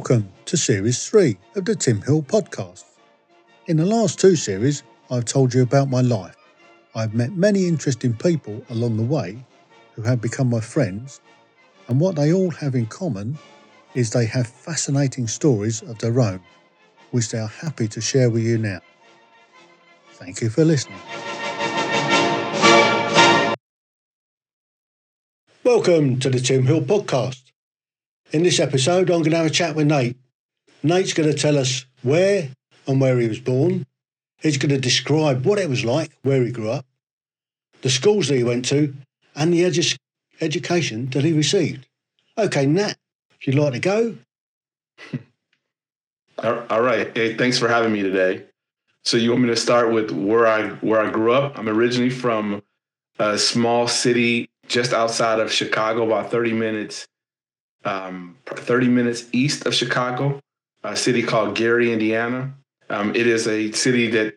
Welcome to Series 3 of the Tim Heale Podcast. In the last two series, I've told you about my life. I've met many interesting people along the way who have become my friends, and what they all have in common is they have fascinating stories of their own, which they are happy to share with you now. Thank you for listening. Welcome to the Tim Heale Podcast. In this episode, I'm going to have a chat with Nate. Nate's going to tell us where and where he was born. He's going to describe what it was like where he grew up, the schools that he went to, and the edu- education that he received. Okay, Nat, if you'd like to go. All right. Hey, thanks for having me today. So you want me to start with where I where I grew up? I'm originally from a small city just outside of Chicago, about 30 minutes um, 30 minutes east of Chicago, a city called Gary, Indiana. Um, it is a city that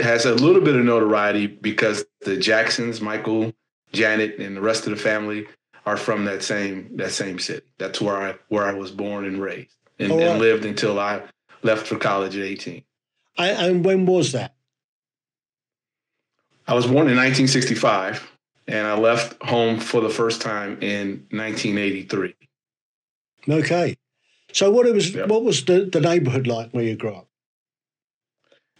has a little bit of notoriety because the Jacksons, Michael, Janet, and the rest of the family are from that same that same city. That's where I where I was born and raised, and, and lived until I left for college at 18. And when was that? I was born in 1965, and I left home for the first time in 1983. Okay. So what it was, what was the, the neighborhood like where you grew up?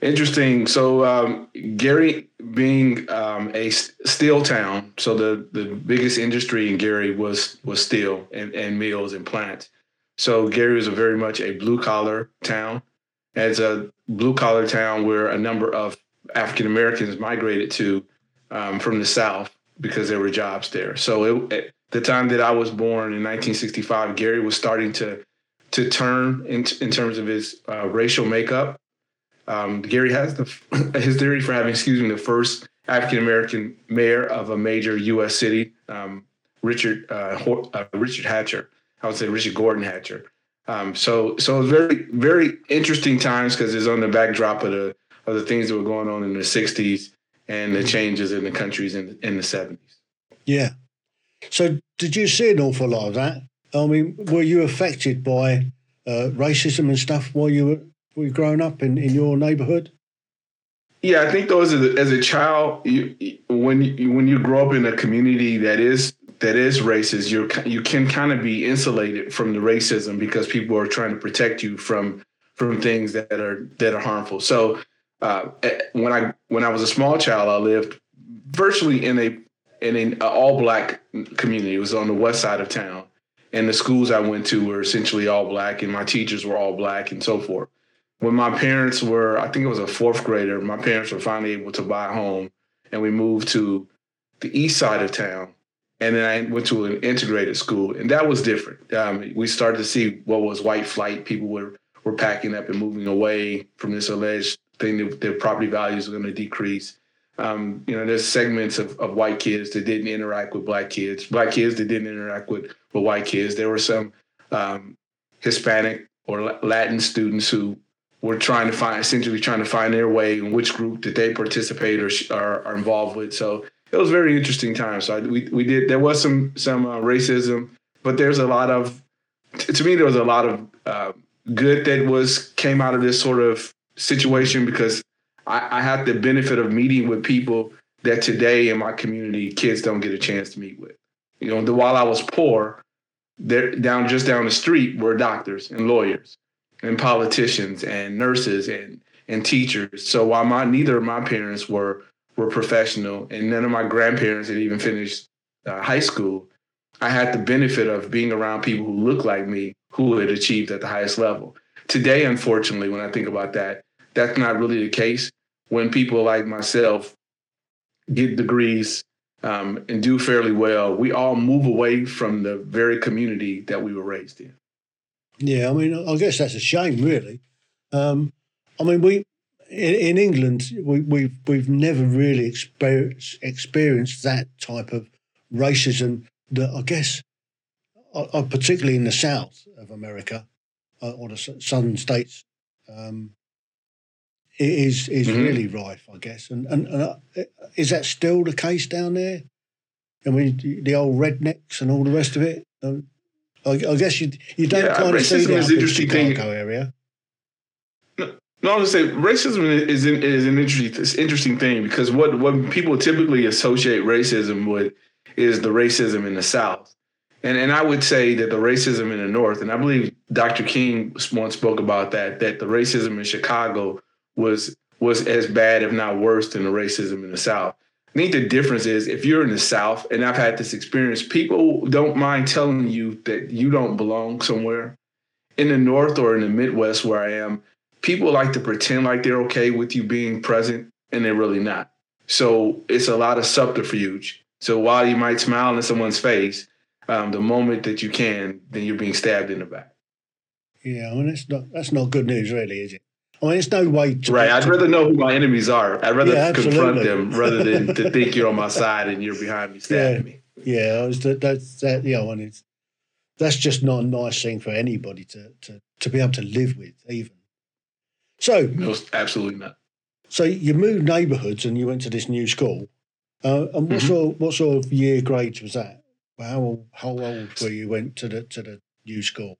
Interesting. So um, Gary, being um, a steel town, so the the biggest industry in Gary was was steel and, and mills and plants. So Gary was a very much a blue collar town. As a blue collar town, where a number of African Americans migrated to um, from the South because there were jobs there. So it, the time that I was born in 1965, Gary was starting to to turn in, in terms of his uh, racial makeup. Um, Gary has the his theory for having, excuse me, the first African American mayor of a major U.S. city, um, Richard uh, uh, Richard Hatcher. I would say Richard Gordon Hatcher. Um, so so it was very very interesting times because it's on the backdrop of the of the things that were going on in the 60s and the mm-hmm. changes in the countries in, in the 70s. Yeah. So, did you see an awful lot of that? I mean, were you affected by uh, racism and stuff while you were, were growing up in, in your neighborhood? Yeah, I think those as a, as a child, you, when you, when you grow up in a community that is that is racist, you you can kind of be insulated from the racism because people are trying to protect you from from things that are that are harmful. So uh, eh, when I when I was a small child, I lived virtually in a in an all black community. It was on the west side of town. And the schools I went to were essentially all black, and my teachers were all black, and so forth. When my parents were, I think it was a fourth grader, my parents were finally able to buy a home, and we moved to the east side of town. And then I went to an integrated school, and that was different. Um, we started to see what was white flight. People were were packing up and moving away from this alleged thing that their property values were going to decrease. Um, you know, there's segments of, of white kids that didn't interact with black kids, black kids that didn't interact with, with white kids. There were some um, Hispanic or Latin students who were trying to find, essentially trying to find their way in which group did they participate or are, are involved with. So it was very interesting time. So I, we, we did, there was some, some uh, racism, but there's a lot of, to me, there was a lot of uh, good that was, came out of this sort of situation because I, I had the benefit of meeting with people that today in my community kids don't get a chance to meet with. You know, the, while I was poor, there down just down the street were doctors and lawyers and politicians and nurses and and teachers. So while my neither of my parents were were professional and none of my grandparents had even finished uh, high school, I had the benefit of being around people who looked like me who had achieved at the highest level. Today, unfortunately, when I think about that, that's not really the case. When people like myself get degrees um, and do fairly well, we all move away from the very community that we were raised in. Yeah, I mean, I guess that's a shame, really. Um, I mean, we in, in, England we, we've we've never really experienced experienced that type of racism that I guess, uh, uh particularly in the south of America uh, or the southern states, um, is is mm-hmm. really rife, I guess. And and, and uh, is that still the case down there? I mean, the old rednecks and all the rest of it. Um, I, I guess you you don't Yeah, kind of see that that is up in thing. Chicago area. No, I'm just saying racism is an, is an interesting interesting thing because what what people typically associate racism with is the racism in the South, and and I would say that the racism in the North, and I believe Dr. King once spoke about that that the racism in Chicago was was as bad, if not worse, than the racism in the South. I think the difference is if you're in the South, and I've had this experience, people don't mind telling you that you don't belong somewhere. In the North or in the Midwest, where I am, people like to pretend like they're okay with you being present and they're really not. So it's a lot of subterfuge. So while you might smile in someone's face, um, the moment that you can, then you're being stabbed in the back. Yeah, I mean that's not that's not good news, really, is it? I mean, it's no way to Right. I'd rather know who my enemies are. I'd rather Yeah, confront them rather than to think you're on my side and you're behind me stabbing me. Yeah, that that's that. Yeah, and it's that's just not a nice thing for anybody to to to be able to live with, even. So, No, absolutely not. so you moved neighbourhoods and you went to this new school. Uh, and what Mhm. sort what sort of year grades was that? How old, how old were you when you went to the to the new school?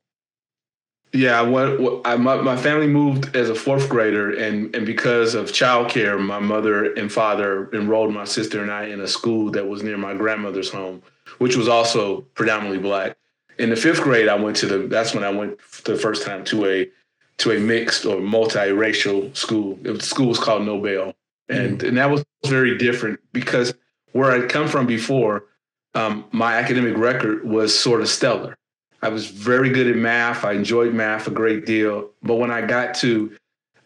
Yeah, I went, I, my, my family moved as a fourth grader, and, and because of childcare, my mother and father enrolled my sister and I in a school that was near my grandmother's home, which was also predominantly black. In the fifth grade, I went to the. That's when I went for the first time to a to a mixed or multiracial school. The school was called Nobel, and and that was very different because where I'd come from before, um, my academic record was sort of stellar. I was very good at math. I enjoyed math a great deal. But when I got to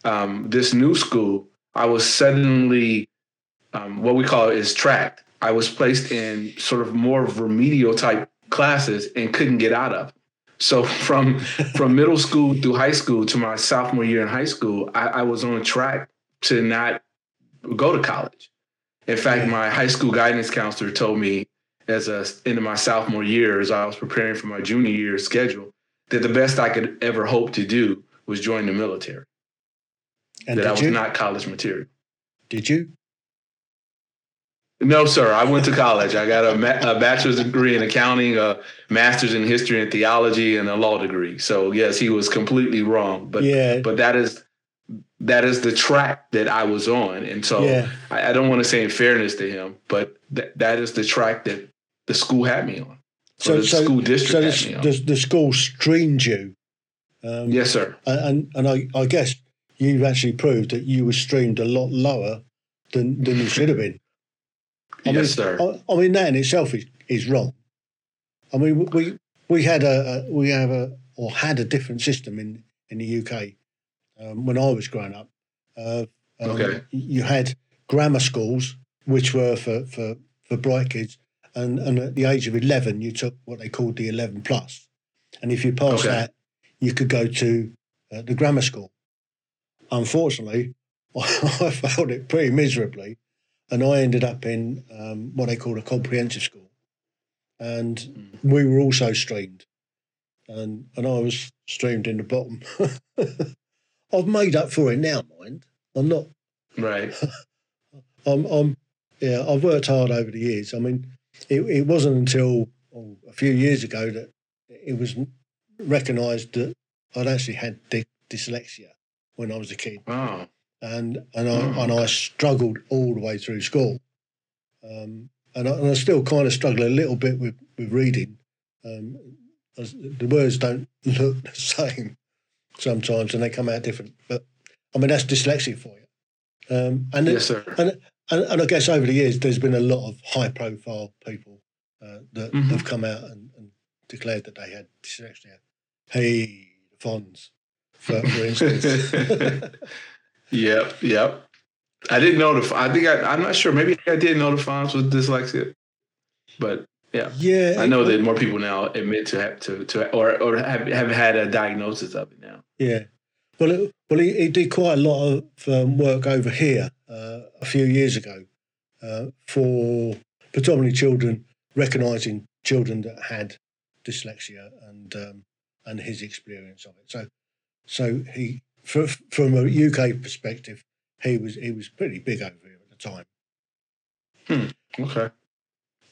um, this new school, I was suddenly um, what we call is tracked. I was placed in sort of more remedial type classes and couldn't get out of. So from from middle school through high school to my sophomore year in high school, I, I was on track to not go to college. In fact, my high school guidance counselor told me as a into my sophomore year, as I was preparing for my junior year schedule, that the best I could ever hope to do was join the military. And that I was you? not college material. Did you? No, sir. I went to college. I got a, ma- a bachelor's degree in accounting, a master's in history and theology, and a law degree. So yes, he was completely wrong. But yeah, but that is that is the track that I was on, and so yeah. I, I don't want to say in fairness to him, but th- that is the track that the school had me on. So, the so, school district so had me on. the, the school streamed you. Um, yes, sir. and and I, I guess you've actually proved that you were streamed a lot lower than, than you should have been. I yes, mean, sir. I, I mean that in itself is, is wrong. I mean we we had a, a we have a or had a different system in in the UK um, when I was growing up. Uh, um, Okay. You had grammar schools which were for for for bright kids, and and at the age of eleven you took what they called the eleven plus, and if you passed Okay. that, you could go to uh, the grammar school. Unfortunately, I failed it pretty miserably, and I ended up in um, what they call a comprehensive school, and Mm. we were also streamed, and and I was streamed in the bottom. I've made up for it now, mind. I'm not. Right. I'm. I'm. Yeah, I've worked hard over the years. I mean, it, it wasn't until oh, a few years ago that it was recognised that I'd actually had dy- dyslexia when I was a kid Wow. and and I Oh, and I struggled all the way through school, um, and, I, and I still kind of struggle a little bit with with reading. Um, the words don't look the same sometimes, and they come out different. But I mean, that's dyslexic for you. Um, and, Yes, sir. and and and I guess over the years, there's been a lot of high profile people uh, that Mhm. have come out and, and declared that they had dyslexia. Hey, Fonz, for, for instance. Yep, yep. I didn't know the. I think I. I'm not sure. Maybe I didn't know the Fonz with dyslexia, but yeah, yeah, I know that more people now admit to have to to or or have have had a diagnosis of it now. Yeah. Well, it, well, he, he did quite a lot of um, work over here a few years ago uh, for predominantly children, recognising children that had dyslexia and um, and his experience of it. So, so he fr from a UK perspective, he was he was pretty big over here at the time. Hmm. Okay.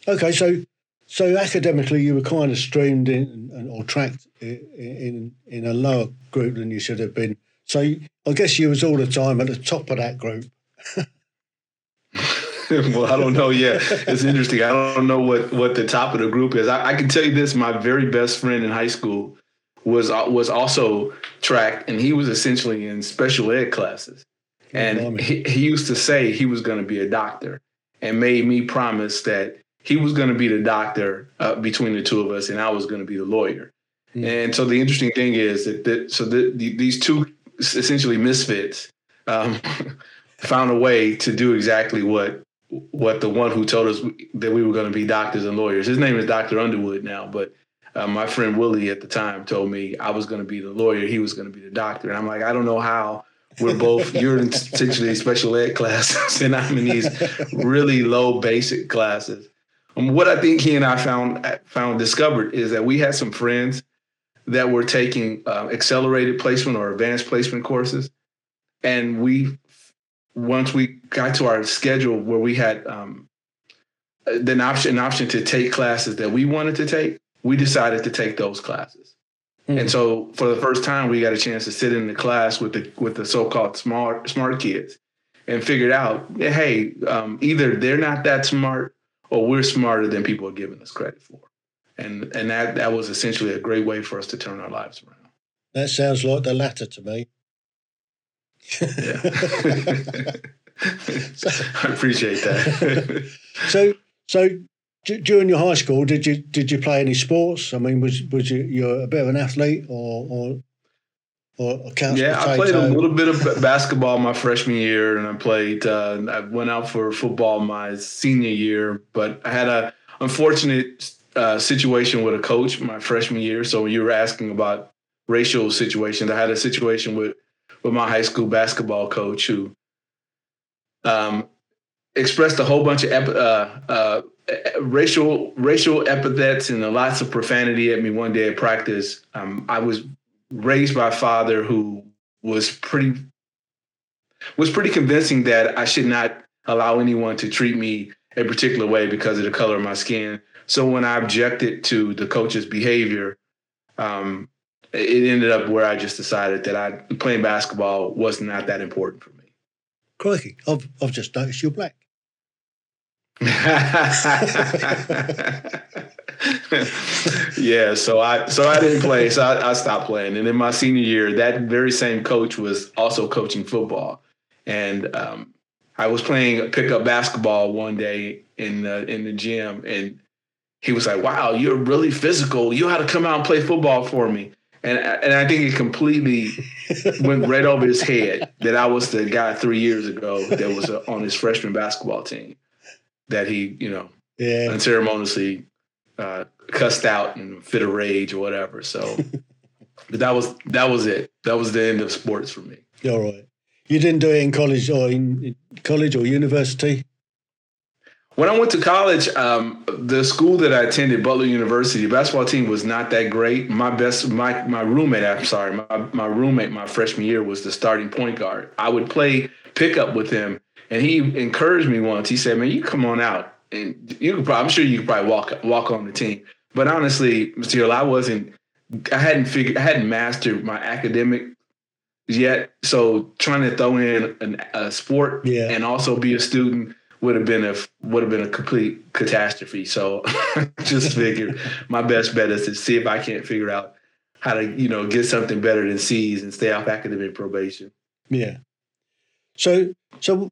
Okay, so so academically, you were kind of streamed in or tracked in in a lower group than you should have been. So I guess you was all the time at the top of that group. well, I don't know. Yeah, it's interesting. I don't know what what the top of the group is. I, I can tell you this: my very best friend in high school was was also tracked, and he was essentially in special ed classes. And he, he used to say he was going to be a doctor, and made me promise that he was going to be the doctor uh, between the two of us, and I was going to be the lawyer. Mm. And so the interesting thing is that, that so the, the, these two essentially misfits um, found a way to do exactly what what the one who told us that we were going to be doctors and lawyers. His name is Dr. Underwood now, but uh, my friend Willie at the time told me I was going to be the lawyer, he was going to be the doctor, and I'm like, I don't know how. We're both you're in essentially special ed classes, and I'm in these really low basic classes. Um, what I think he and I found found discovered is that we had some friends that were taking uh, accelerated placement or advanced placement courses, and we once we got to our schedule where we had um, an option an option to take classes that we wanted to take, we decided to take those classes. Mm-hmm. And so for the first time, we got a chance to sit in the class with the with the so-called smart smart kids, and figured out, hey, um, either they're not that smart or we're smarter than people are giving us credit for. And and that that was essentially a great way for us to turn our lives around. That sounds like the latter to me. Yeah. I appreciate that. so so D- during your high school, did you did you play any sports? I mean, was was you you're a bit of an athlete or or or a couch Yeah, potato? I played a little bit of basketball my freshman year, and I played. Uh, I went out for football my senior year, but I had a unfortunate uh, situation with a coach my freshman year. So when you were asking about racial situations, I had a situation with with my high school basketball coach who um, expressed a whole bunch of uh, uh, racial racial epithets and lots of profanity at me one day at practice. Um, I was raised by a father who was pretty was pretty convincing that I should not allow anyone to treat me a particular way because of the color of my skin. So when I objected to the coach's behavior, um, it ended up where I just decided that I playing basketball was not that important for me. Crikey, I've I've just noticed you're black. yeah, so I so I didn't play, so I, I, stopped playing. And in my senior year, that very same coach was also coaching football, and um, I was playing pickup basketball one day in the in the gym, and he was like, "Wow, you're really physical. You had to come out and play football for me." And and I think it completely went right over his head that I was the guy three years ago that was on his freshman basketball team that he, you know, yeah. unceremoniously uh, cussed out and fit of rage or whatever. So, but that was that was it. That was the end of sports for me. All right. You didn't do it in college or in college or university. When I went to college, um, the school that I attended, Butler University, basketball team was not that great. My best, my my roommate, I'm sorry, my, my roommate, my freshman year was the starting point guard. I would play pickup with him, and he encouraged me once. He said, "Man, you come on out and you could probably, I'm sure you could probably walk walk on the team. But honestly, Mr. Heale, I wasn't. I hadn't figured. I hadn't mastered my academic yet. So trying to throw in an, a sport yeah. and also be a student would have been a would have been a complete catastrophe. So just figured my best bet is to see if I can't figure out how to you know get something better than C's and stay off academic probation. Yeah. So so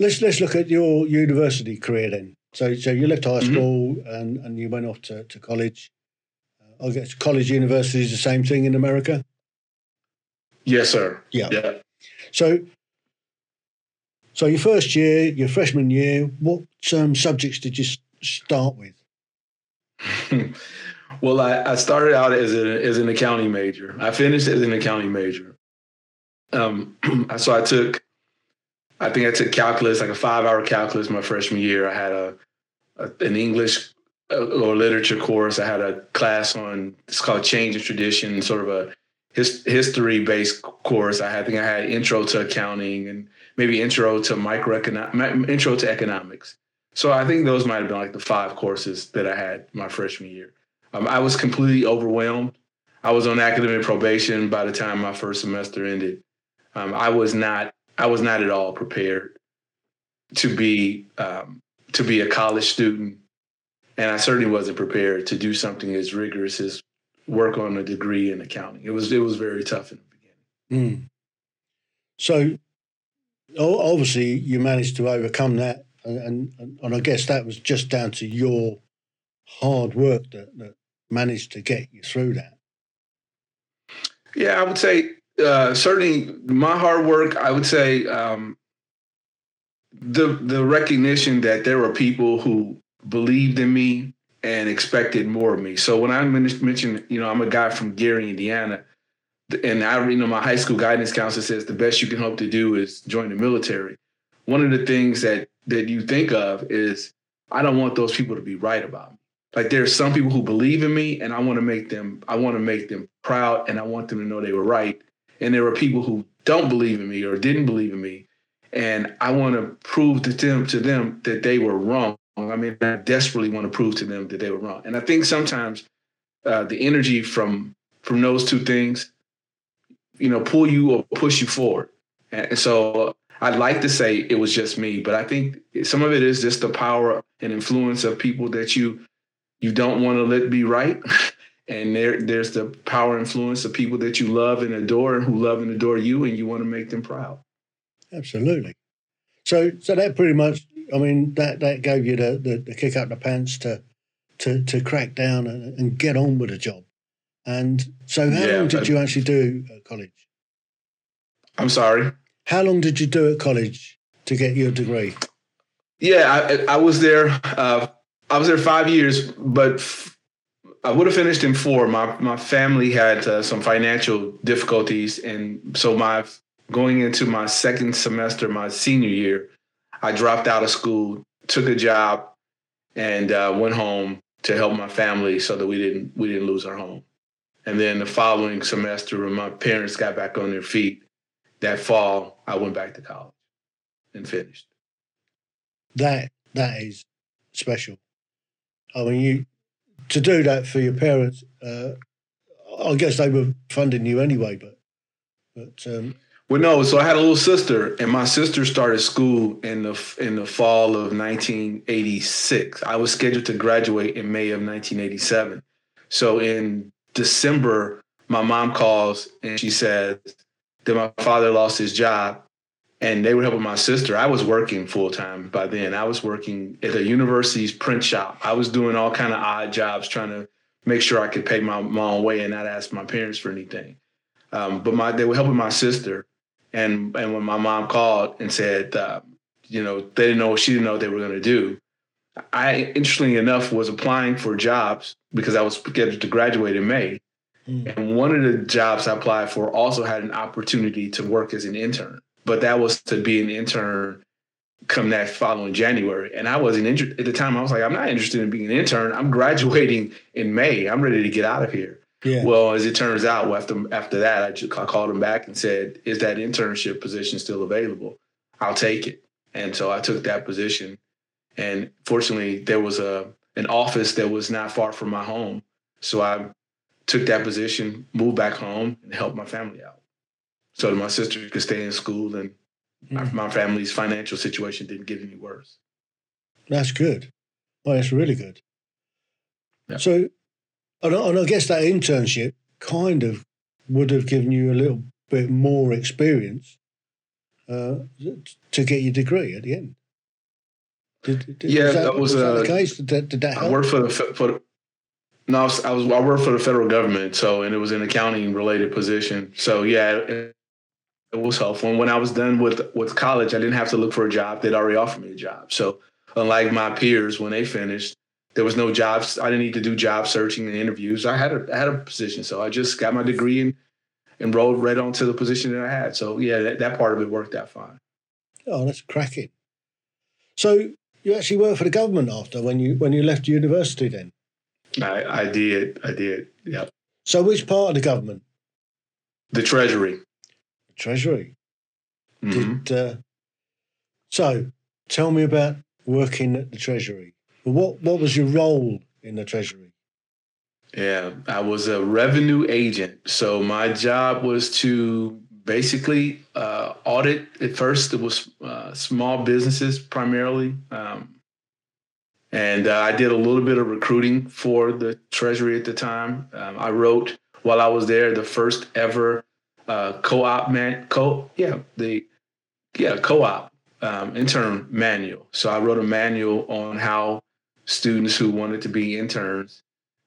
let's let's look at your university career then. So so you left high mm-hmm. school mm-hmm. and, and you went off to, to college. Uh, I guess college university is the same thing in America. Yes, sir. Yeah. Yeah. So so your first year, your freshman year, what um, subjects did you start with? well, I, I, started out as, a, as an accounting major. I finished as an accounting major. Um, so I took I think I took calculus, like a five hour calculus my freshman year. I had a, a an English uh, or literature course. I had a class on it's called Change and Tradition, sort of a his, history based course. I, had, I think I had intro to accounting and maybe intro to microeconomic intro to economics. So I think those might have been like the five courses that I had my freshman year. Um, I was completely overwhelmed. I was on academic probation by the time my first semester ended. Um, I was not. I was not at all prepared to be um, to be a college student, and I certainly wasn't prepared to do something as rigorous as work on a degree in accounting. It was it was very tough in the beginning. Mm. So, obviously, you managed to overcome that, and, and and I guess that was just down to your hard work that, that managed to get you through that. Yeah, I would say uh, certainly my hard work. I would say um, the the recognition that there were people who believed in me and expected more of me. So when I mentioned, you know, I'm a guy from Gary, Indiana, and I, you know, my high school guidance counselor says the best you can hope to do is join the military. One of the things that that you think of is I don't want those people to be right about me. Like there's some people who believe in me, and I want to make them, I want to make them proud, and I want them to know they were right. And there are people who don't believe in me or didn't believe in me, and I want to prove to them to them that they were wrong. I mean, I desperately want to prove to them that they were wrong. And I think sometimes uh, the energy from from those two things, you know, pull you or push you forward. And so uh, I'd like to say it was just me, but I think some of it is just the power and influence of people that you you don't want to let be right. and there there's the power influence of people that you love and adore and who love and adore you and you want to make them proud. Absolutely. So so that pretty much I mean, that, that gave you the, the, the kick up the pants to to to crack down and, and get on with the job. And so, how yeah, long did you actually do at college? I'm sorry. How long did you do at college to get your degree? Yeah, I, I was there. Uh, I was there five years, but f- I would have finished in four. My my family had uh, some financial difficulties, and so my going into my second semester, my senior year, I dropped out of school, took a job, and uh, went home to help my family so that we didn't we didn't lose our home. And then the following semester, when my parents got back on their feet, that fall, I went back to college and finished. That that is special. I mean, you to do that for your parents. Uh, I guess they were funding you anyway, but but um, well, no. So I had a little sister, and my sister started school in the in the fall of 1986. I was scheduled to graduate in May of 1987. So in December, my mom calls and she says that my father lost his job, and they were helping my sister. I was working full time by then. I was working at the university's print shop. I was doing all kind of odd jobs, trying to make sure I could pay my, my own way and not ask my parents for anything. Um, but my they were helping my sister and and when my mom called and said, uh, you know, they didn't know she didn't know what they were going to do. I, interestingly enough, was applying for jobs because I was scheduled to graduate in May. Mm. And one of the jobs I applied for also had an opportunity to work as an intern, but that was to be an intern come that following January. And I wasn't interested at the time. I was like, I'm not interested in being an intern. I'm graduating in May. I'm ready to get out of here. Yeah. Well, as it turns out, after after that, I, just, I called him back and said, "Is that internship position still available? I'll take it." And so I took that position. And fortunately, there was a an office that was not far from my home, so I took that position, moved back home, and helped my family out, so that my sister could stay in school and mm-hmm. my, my family's financial situation didn't get any worse. That's good. Well, that's really good. Yeah. So and, and I guess that internship kind of would have given you a little bit more experience uh, to get your degree at the end. Did, did, yeah, was that, that was, was that the uh, case. Did that, did that help? I worked for the for no, I was, I was I worked for the federal government, so and it was an accounting related position. So yeah, it, it was helpful. And when I was done with with college, I didn't have to look for a job; they'd already offered me a job. So unlike my peers, when they finished, there was no jobs. I didn't need to do job searching and interviews. I had a I had a position, so I just got my degree and enrolled right onto the position that I had. So yeah, that, that part of it worked out fine. Oh, that's cracking. So you actually worked for the government after when you when you left university then? I, I did. I did. Yeah. So which part of the government? The Treasury. Treasury. Mm-hmm. Did uh, so tell me about working at the Treasury. What what was your role in the Treasury? Yeah, I was a revenue agent. So my job was to basically uh, audit. At first, it was uh, small businesses primarily. Um, and uh, I did a little bit of recruiting for the Treasury at the time. Um, I wrote while I was there the first ever uh, co-op man co yeah the yeah co-op um, intern manual. So I wrote a manual on how students who wanted to be interns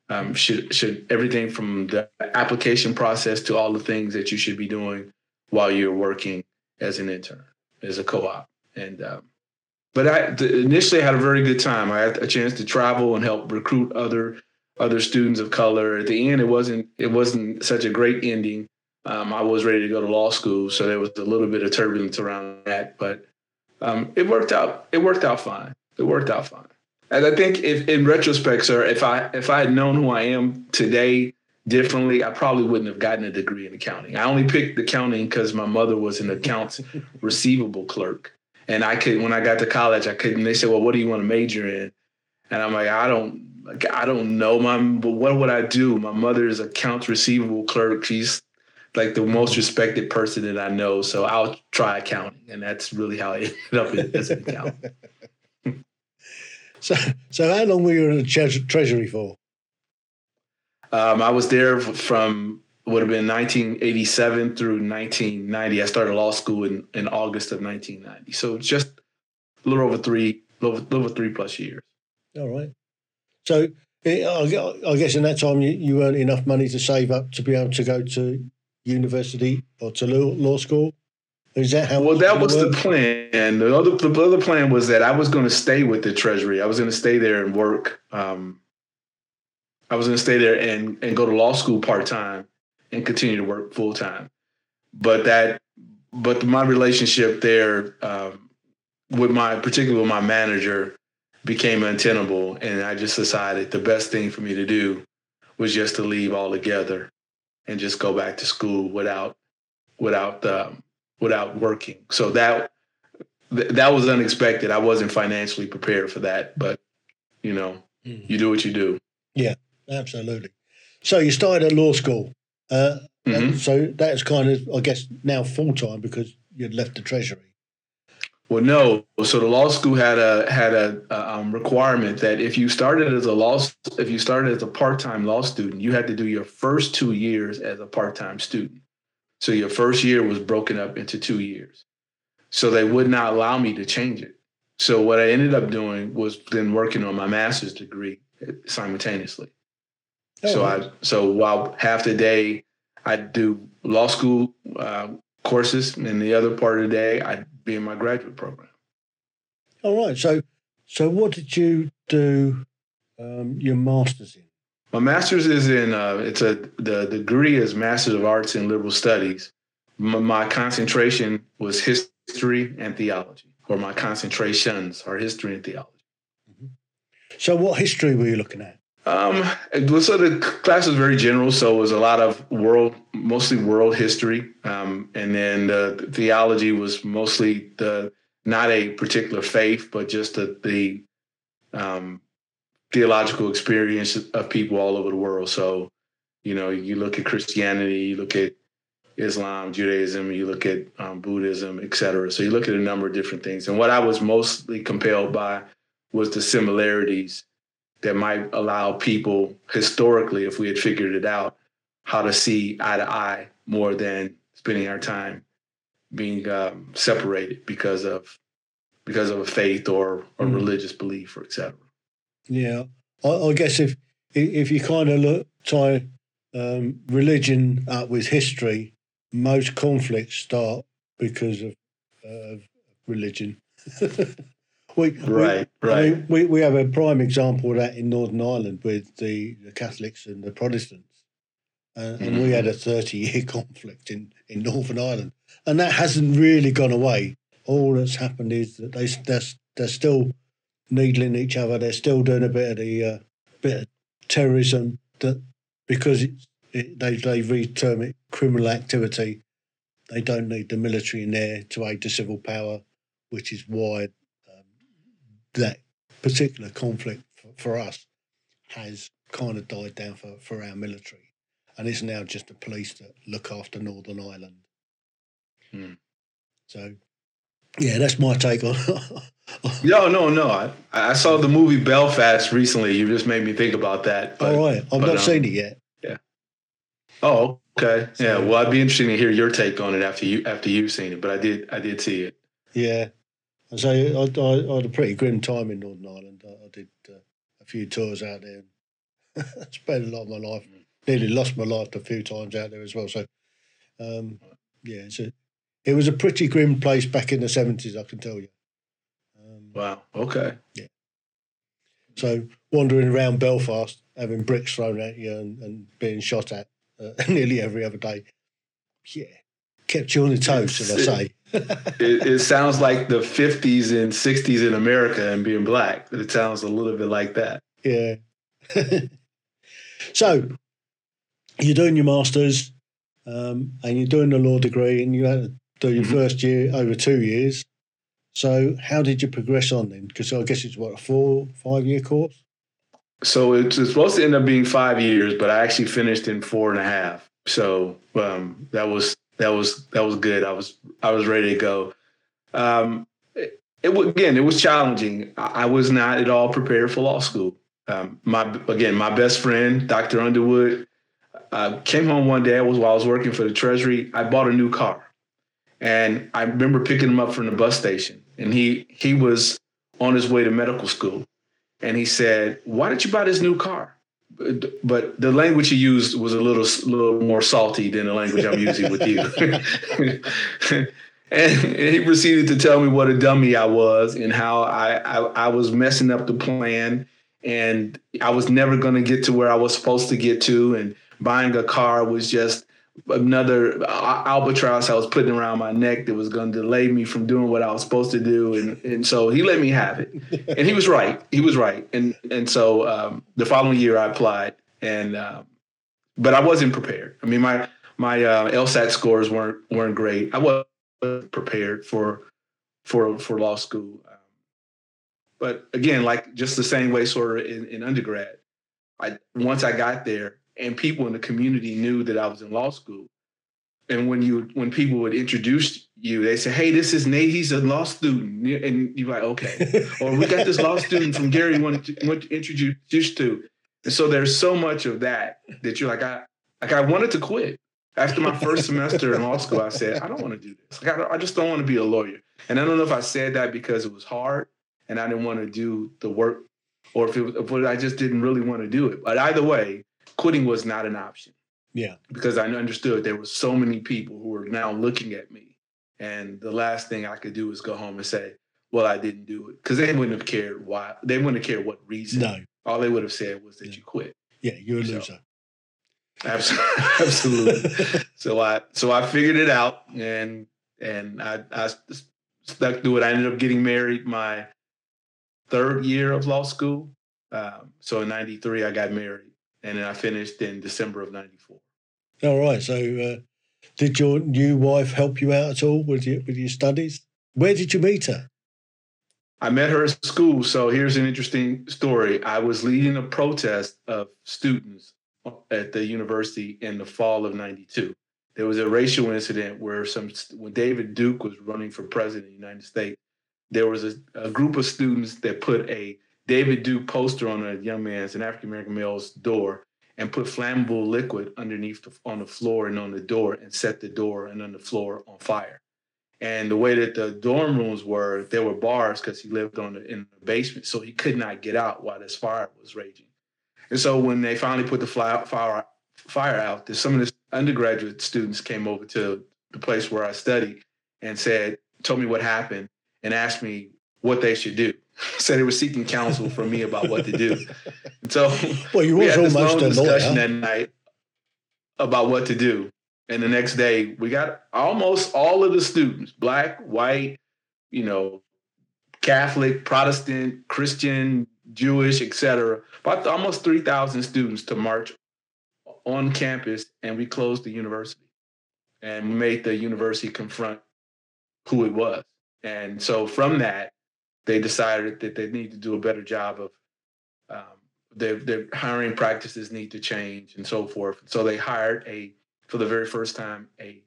um, should should everything from the application process to all the things that you should be doing while you're working as an intern as a co-op and um, but I initially had a very good time. I had a chance to travel and help recruit other other students of color. At the end, it wasn't it wasn't such a great ending. Um, I was ready to go to law school, so there was a little bit of turbulence around that, but um, it worked out. It worked out fine. It worked out fine. And I think, if in retrospect, sir, if I if I had known who I am today differently, I probably wouldn't have gotten a degree in accounting. I only picked accounting because my mother was an accounts receivable clerk, and I could when I got to college, I couldn't. They said, "Well, what do you want to major in?" And I'm like, I don't, I don't know, mom. But what would I do? My mother is accounts receivable clerk. She's like the most respected person that I know. So I'll try accounting, and that's really how I ended up as an accountant. so, so how long were you in the Treasury for? Um, I was there from would have been 1987 through 1990. I started law school in, in August of 1990. So just a little over three, little, little over three plus years. All right. So eh, I guess in that time you, you earned enough money to save up to be able to go to university or to law school? Is that how? Well, that was work? the plan. The other, the other plan was that I was going to stay with the Treasury. I was going to stay there and work. Um, I was going to stay there and and go to law school part time and continue to work full time. But that, but my relationship there um, with my, particularly with my manager, became untenable, and I just decided the best thing for me to do was just to leave altogether and just go back to school without without um, without working. So that th- that was unexpected. I wasn't financially prepared for that, but you know, mm. you do what you do. Yeah, absolutely. So you started at law school. Uh, mm-hmm. So that's kind of, I guess, now full time because you'd left the Treasury. Well, no. So the law school had a had a, a um, requirement that if you started as a law if you started as a part time law student, you had to do your first two years as a part time student. So your first year was broken up into two years. So they would not allow me to change it. So what I ended up doing was then working on my master's degree simultaneously. Oh, so I so while half the day I do law school uh, courses, and the other part of the day I'd be in my graduate program. All right. So, so what did you do um, your master's in? My master's is in uh, it's a the degree is Master's of Arts in Liberal Studies. My, my concentration was history and theology, or my concentrations are history and theology. Mm-hmm. So, what history were you looking at? Um, so the class was very general, so it was a lot of world, mostly world history, um, and then the theology was mostly the not a particular faith, but just the, the um, theological experience of people all over the world. So, you know, you look at Christianity, you look at Islam, Judaism, you look at um, Buddhism, etc. So you look at a number of different things, and what I was mostly compelled by was the similarities that might allow people historically, if we had figured it out, how to see eye to eye more than spending our time being um, separated because of because of a faith or a mm. religious belief or etc. Yeah, I, I, guess if if you kind of look tie um, religion up with history, most conflicts start because of, uh, religion. We, right, we, right. I mean, we, we have a prime example of that in Northern Ireland with the, the Catholics and the Protestants. Uh, and mm-hmm. we had a 30 year conflict in, in Northern Ireland. And that hasn't really gone away. All that's happened is that they, they're, they're still needling each other. They're still doing a bit of the uh, bit of terrorism that because it's, it, they, they re-term it criminal activity. They don't need the military in there to aid the civil power, which is why that particular conflict for, for us has kind of died down for, for our military. And it's now just the police that look after Northern Ireland. Hmm. So, yeah, that's my take on. no, no, no. I, I saw the movie Belfast recently. You just made me think about that. But, All right, I've not um, seen it yet. Yeah. Oh, okay. So, yeah. Well, I'd be interested to hear your take on it after you after you've seen it. But I did, I did see it. Yeah. I say I, I, I had a pretty grim time in Northern Ireland. I, I did uh, a few tours out there. spent a lot of my life. Nearly lost my life a few times out there as well. So, um, yeah, it's a, it was a pretty grim place back in the seventies. I can tell you. Um, wow. Okay. Yeah. So wandering around Belfast, having bricks thrown at you and, and being shot at uh, nearly every other day. Yeah, kept you on your toes, should I say? it, it, sounds like the 50s and 60s in America and being black. It sounds a little bit like that. Yeah. so you're doing your masters um, and you're doing the law degree and you had to do your mm-hmm. first year over two years. So how did you progress on then? Because I guess it's what a four, five year course. So it's supposed to end up being five years, but I actually finished in four and a half. So um, that was that was that was good. I was I was ready to go. Um, it, it again, it was challenging. I, I was not at all prepared for law school. Um, my again, my best friend, Dr. Underwood, uh, came home one day. I was while I was working for the Treasury. I bought a new car, and I remember picking him up from the bus station. And he he was on his way to medical school, and he said, "Why did you buy this new car?" But the language he used was a little little more salty than the language I'm using with you. and he proceeded to tell me what a dummy I was and how I, I, I was messing up the plan and I was never going to get to where I was supposed to get to. And buying a car was just another albatross I was putting around my neck that was going to delay me from doing what I was supposed to do. And and so he let me have it, and he was right. He was right. And and so um, the following year I applied, and um, but I wasn't prepared. I mean my my uh, LSAT scores weren't weren't great. I wasn't prepared for for for law school. But again, like just the same way, sort of in, in undergrad, I once I got there and people in the community knew that I was in law school. And when you when people would introduce you, they say, "Hey, this is Nate. He's a law student," and you're like, "Okay." or we got this law student from Gary want to, want to introduce you to. And so there's so much of that that you're like, I like I wanted to quit after my first semester in law school. I said, I don't want to do this. Like, I, I just don't want to be a lawyer. And I don't know if I said that because it was hard and I didn't want to do the work, or if, it, if I just didn't really want to do it. But either way, quitting was not an option. Yeah. Because I understood there were so many people who were now looking at me. And the last thing I could do was go home and say, well, I didn't do it. Because they wouldn't have cared why. They wouldn't have cared what reason. No. All they would have said was that yeah. you quit. Yeah, you're a loser. absolutely. absolutely. so I so I figured it out and and I, I stuck to it. I ended up getting married my third year of law school. Um, so in 93, I got married and then I finished in December of 94. All right. So uh, did your new wife help you out at all with your, with your studies? Where did you meet her? I met her at school. So here's an interesting story. I was leading a protest of students at the university in the fall of 92. There was a racial incident where some when David Duke was running for president of the United States, there was a, a group of students that put a David Duke poster on a young man's, an African American male's door, and put flammable liquid underneath the, on the floor and on the door and set the door and on the floor on fire. And the way that the dorm rooms were, there were bars because he lived on the, in the basement, so he could not get out while this fire was raging. And so when they finally put the fire fire, fire out, some of the undergraduate students came over to the place where I studied and said, told me what happened and asked me what they should do. Said they was seeking counsel from me about what to do. And so well, you we had this long discussion that night about what to do. And the next day, we got almost all of the students, black, white, you know, Catholic, Protestant, Christian, Jewish, etc. About almost 3,000 students to march on campus, and we closed the university. And we made the university confront who it was. And so from that, they decided that they need to do a better job of um, their their hiring practices need to change and so forth. So they hired a for the very first time a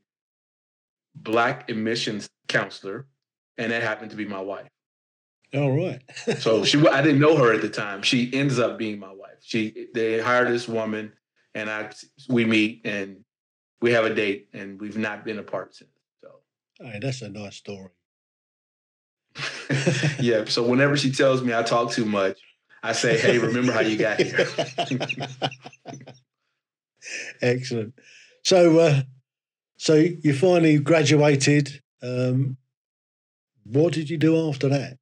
black admissions counselor, and that happened to be my wife. All right. so she, I didn't know her at the time. She ends up being my wife. She, they hired this woman, and I, we meet and we have a date, and we've not been apart since. So, hey, that's a nice story. Yeah. So whenever she tells me I talk too much, I say, "Hey, remember how you got here." Excellent. So, uh, so you finally graduated. Um, what did you do after that?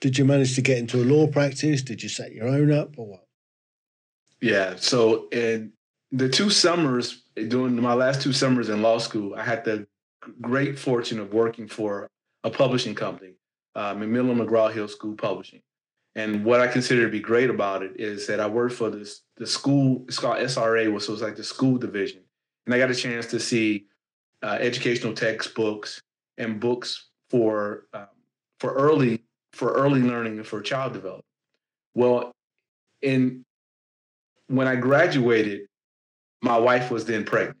Did you manage to get into a law practice? Did you set your own up or what? Yeah. So in the two summers, during my last two summers in law school, I had the great fortune of working for a publishing company, uh, Macmillan McGraw Hill School Publishing. And what I consider to be great about it is that I worked for this the school. It's called SRA, so it's like the school division, and I got a chance to see uh, educational textbooks and books for um, for early for early learning and for child development. Well, in when I graduated, my wife was then pregnant.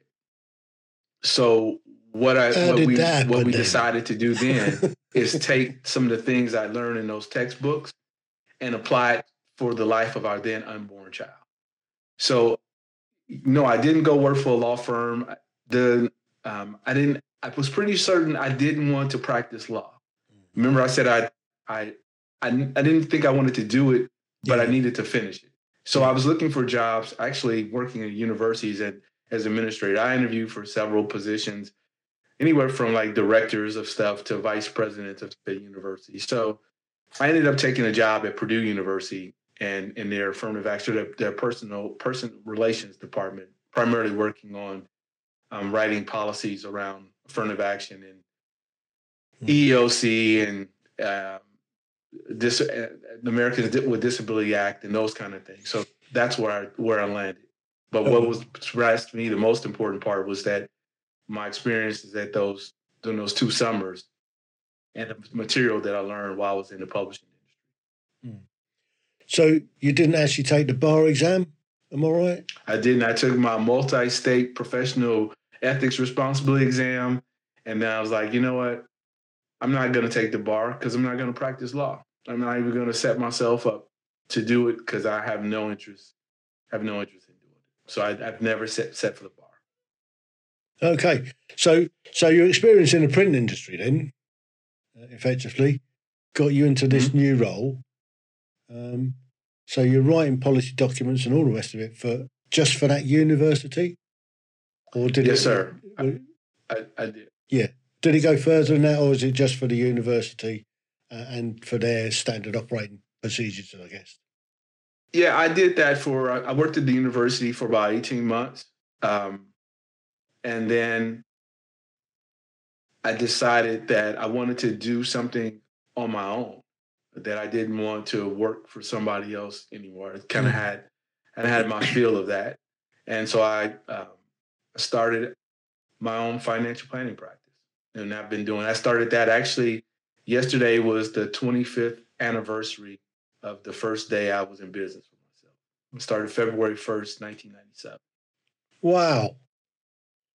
So what I How what we that what we then? decided to do then is take some of the things I learned in those textbooks and apply it for the life of our then unborn child. So no, I didn't go work for a law firm. The um, I didn't. I was pretty certain I didn't want to practice law. Remember, I said I I I, I didn't think I wanted to do it, but I needed to finish it. So I was looking for jobs, actually working at universities and as administrator. I interviewed for several positions, anywhere from like directors of stuff to vice presidents of the university. So I ended up taking a job at Purdue University and in their affirmative action, their, their personal person relations department, primarily working on um, writing policies around affirmative action and Hmm. EEOC and um, uh, the Americans with Disability Act and those kind of things. So that's where I where I landed. But what Oh. was surprised to me, the most important part was that my experiences at those during those two summers and the material that I learned while I was in the publishing industry. Hmm. So you didn't actually take the bar exam? Am I right? I didn't. I took my multi-state professional ethics responsibility exam, and then I was like, you know what? I'm not going to take the bar because I'm not going to practice law. I'm not even going to set myself up to do it because I have no interest. have no interest in doing it. So I, I've never set set for the. Okay. So so your experience in the print industry then, uh, effectively, got you into this new role. Um, so you're writing policy documents and all the rest of it for just for that university, or did Yes, it? sir. I, I did. Yeah, did it go further than that, or is it just for the university uh, and for their standard operating procedures? I guess. Yeah, I did that for. I worked at the university for about eighteen months, um, and then I decided that I wanted to do something on my own. That I didn't want to work for somebody else anymore. I kind of Mm. had, I had my feel of that, and so I um, started my own financial planning practice, and I've been doing. I started that actually. Yesterday was the 25th anniversary of the first day I was in business for myself. I started February 1st, 1997. Wow,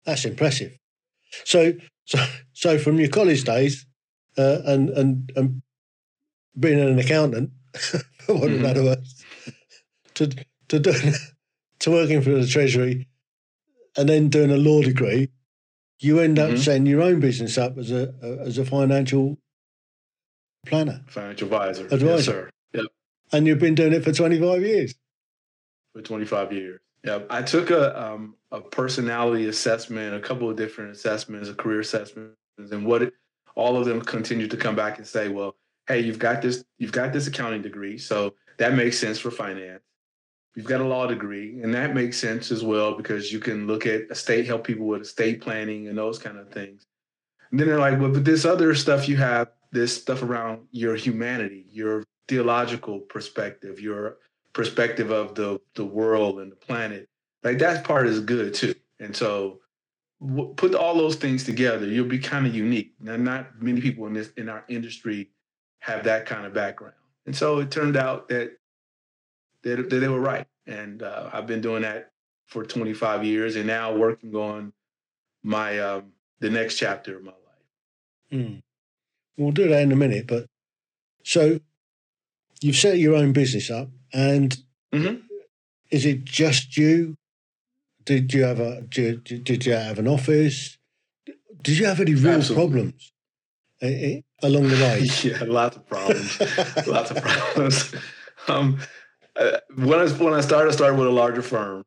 that's impressive. So, so, so from your college days, uh, and and and being an accountant, for want of Mhm. better words, to to doing to working for the treasury, and then doing a law degree, you end up Mhm. setting your own business up as a, a as a financial planner, Financial advisor. Advisor. Yes, sir. Yep. and you've been doing it for twenty five years. For 25 years. Yeah. I took a um, a personality assessment, a couple of different assessments, a career assessments, and what it, all of them continued to come back and say, well, hey, you've got this, you've got this accounting degree, so that makes sense for finance. You've got a law degree, and that makes sense as well because you can look at estate, help people with estate planning and those kind of things. And then they're like, well, but this other stuff you have, this stuff around your humanity, your theological perspective, your perspective of the the world and the planet, like that part is good too. And so, w- put all those things together, you'll be kind of unique. Now, not many people in this in our industry have that kind of background. And so it turned out that that, that they were right. And uh, I've been doing that for 25 years, and now working on my um, the next chapter of my life. Mm. We'll do that in a minute, but so you've set your own business up, and mm-hmm. is it just you? Did you have a did, did you have an office? Did you have any real Absolutely. problems uh, along the way? yeah, lots of problems. lots of problems. Um, uh, when I when I started, I started with a larger firm.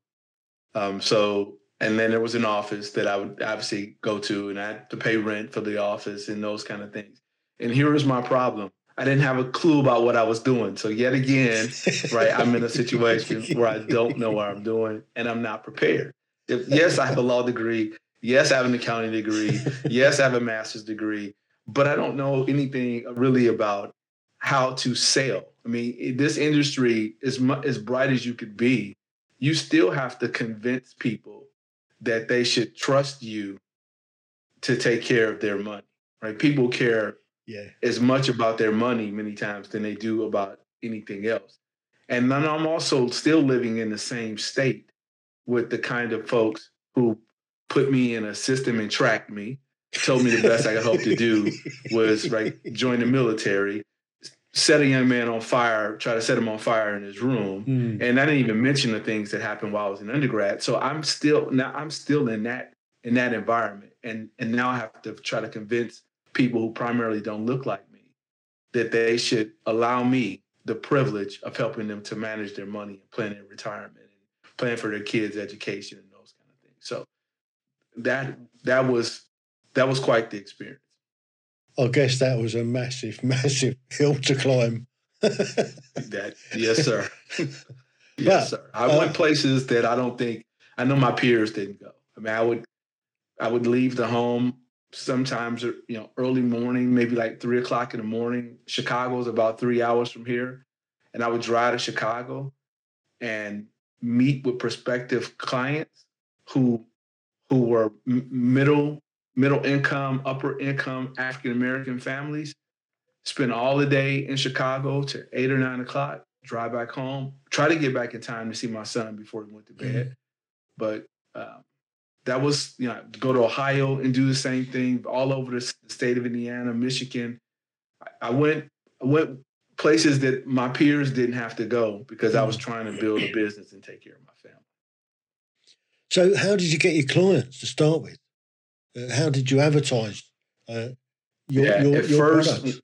Um, so and then there was an office that I would obviously go to, and I had to pay rent for the office and those kind of things. And here was my problem: I didn't have a clue about what I was doing. So yet again, right, I'm in a situation where I don't know what I'm doing, and I'm not prepared. If, yes, I have a law degree. Yes, I have an accounting degree. yes, I have a master's degree, but I don't know anything really about how to sell. I mean, this industry is as bright as you could be. You still have to convince people that they should trust you to take care of their money, right? People care yeah. as much about their money many times than they do about anything else. And then I'm also still living in the same state with the kind of folks who put me in a system and tracked me, told me the best I could hope to do was right join the military, set a young man on fire, try to set him on fire in his room. Mm. And I didn't even mention the things that happened while I was in undergrad. So I'm still now I'm still in that in that environment. And and now I have to try to convince people who primarily don't look like me that they should allow me the privilege of helping them to manage their money and plan their retirement and plan for their kids' education and those kind of things. So that that was that was quite the experience. I guess that was a massive, massive hill to climb. that yes, sir. yes, sir. I uh, went places that I don't think I know my peers didn't go. I mean, I would I would leave the home sometimes you know early morning, maybe like three o'clock in the morning. Chicago's about three hours from here, and I would drive to Chicago and meet with prospective clients who who were middle middle income, upper income African American families spend all the day in Chicago to eight or nine o'clock, drive back home, try to get back in time to see my son before he went to bed. Mm-hmm. But um, that was, you know, go to Ohio and do the same thing, all over the state of Indiana, Michigan. I went, I went places that my peers didn't have to go because I was mm-hmm. trying to build a business and take care of my family. So, how did you get your clients to start with? Uh, how did you advertise uh, your, yeah, your, your first, products?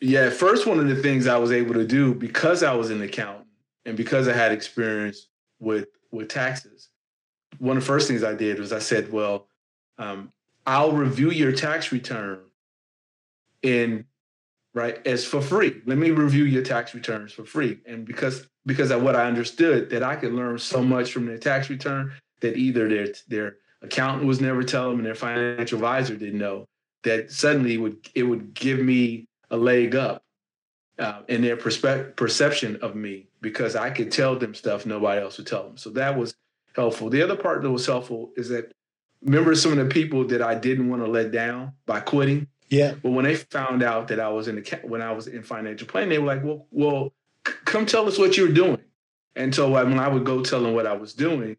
Yeah, first one of the things I was able to do because I was an accountant and because I had experience with with taxes, one of the first things I did was I said, well, um, I'll review your tax return and right as for free. Let me review your tax returns for free. And because because of what I understood that I could learn so much from their tax return that either their their accountant was never telling them and their financial advisor didn't know that suddenly it would it would give me a leg up uh, in their perspe- perception of me because I could tell them stuff nobody else would tell them. So that was helpful. The other part that was helpful is that remember some of the people that I didn't want to let down by quitting. Yeah. But when they found out that I was in the when I was in financial planning, they were like, "Well, well, c- come tell us what you were doing." And so when I would go tell them what I was doing,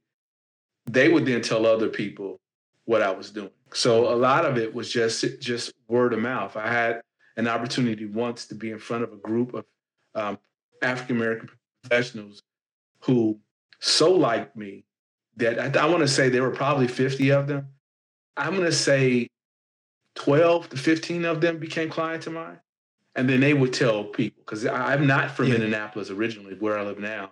they would then tell other people what I was doing. So a lot of it was just just word of mouth. I had an opportunity once to be in front of a group of um, African American professionals who so liked me that I, I want to say there were probably 50 of them. I'm going to say 12 to 15 of them became clients of mine. And then they would tell people, because I'm not from yeah. Indianapolis originally, where I live now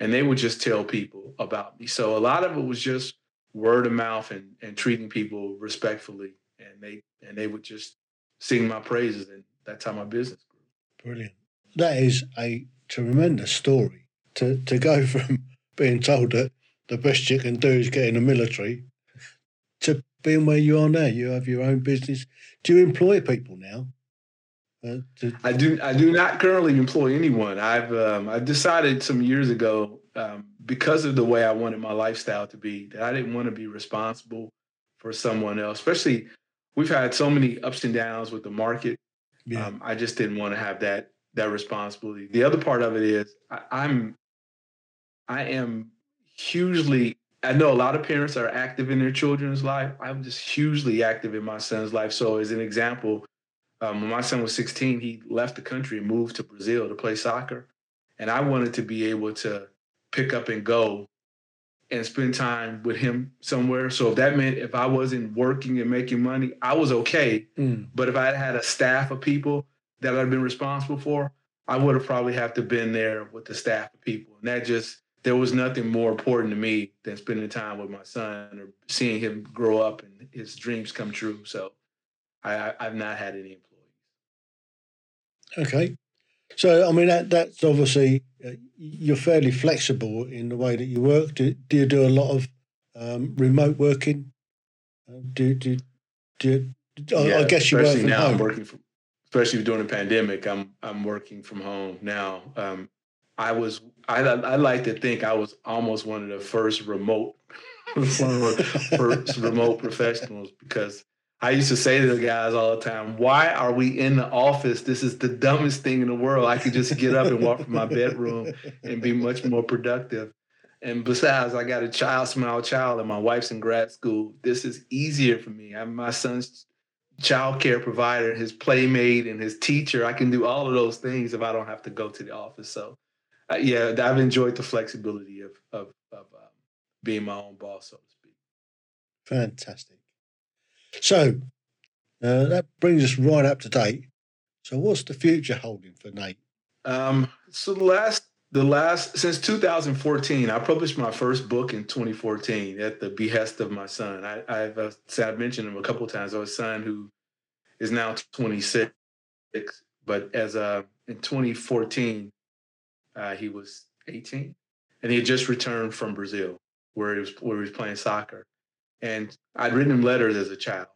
and they would just tell people about me. So a lot of it was just word of mouth and, and treating people respectfully, and they and they would just sing my praises, and that's how my business grew. Brilliant. That is a tremendous story to to go from being told that the best you can do is get in the military to being where you are now. You have your own business. Do you employ people now? Uh, I do. I do not currently employ anyone. I've um, I decided some years ago um, because of the way I wanted my lifestyle to be that I didn't want to be responsible for someone else. Especially, we've had so many ups and downs with the market Yeah. Um, I just didn't want to have that that responsibility. The other part of it is I, I'm I am hugely I know a lot of parents are active in their children's life. I'm just hugely active in my son's life. So as an example, um, when my son was 16, he left the country and moved to Brazil to play soccer. And I wanted to be able to pick up and go and spend time with him somewhere. So if that meant if I wasn't working and making money, I was okay. Mm. But if I had a staff of people that I'd been responsible for, I would have probably have to been there with the staff of people. And that just there was nothing more important to me than spending time with my son or seeing him grow up and his dreams come true. So I, I have not had any employees. Okay. So, I mean, that that's obviously uh, you're fairly flexible in the way that you work. Do, do you do a lot of um, remote working? Uh, do do do? yeah, I, guess you work from now. Home. I'm working from, especially during the pandemic. I'm I'm working from home now. Um, I was I I like to think I was almost one of the first remote first remote professionals because I used to say to the guys all the time, why are we in the office? This is the dumbest thing in the world. I could just get up and walk from my bedroom and be much more productive. And besides, I got a child, small child, and my wife's in grad school. This is easier for me. I'm my son's child care provider, his playmate, and his teacher. I can do all of those things if I don't have to go to the office. So, uh, yeah, I've enjoyed the flexibility of of, of um, being my own boss, so to speak. Fantastic. So uh, that brings us right up to date. So what's the future holding for Nate? Um, so the last the last since 2014, I published my first book in 2014 at the behest of my son. I, I've uh, I've mentioned him a couple times. I have a son who is now 26, but as uh in 2014, uh, he was 18, and he had just returned from Brazil, where he was where he was playing soccer. And I'd written him letters as a child.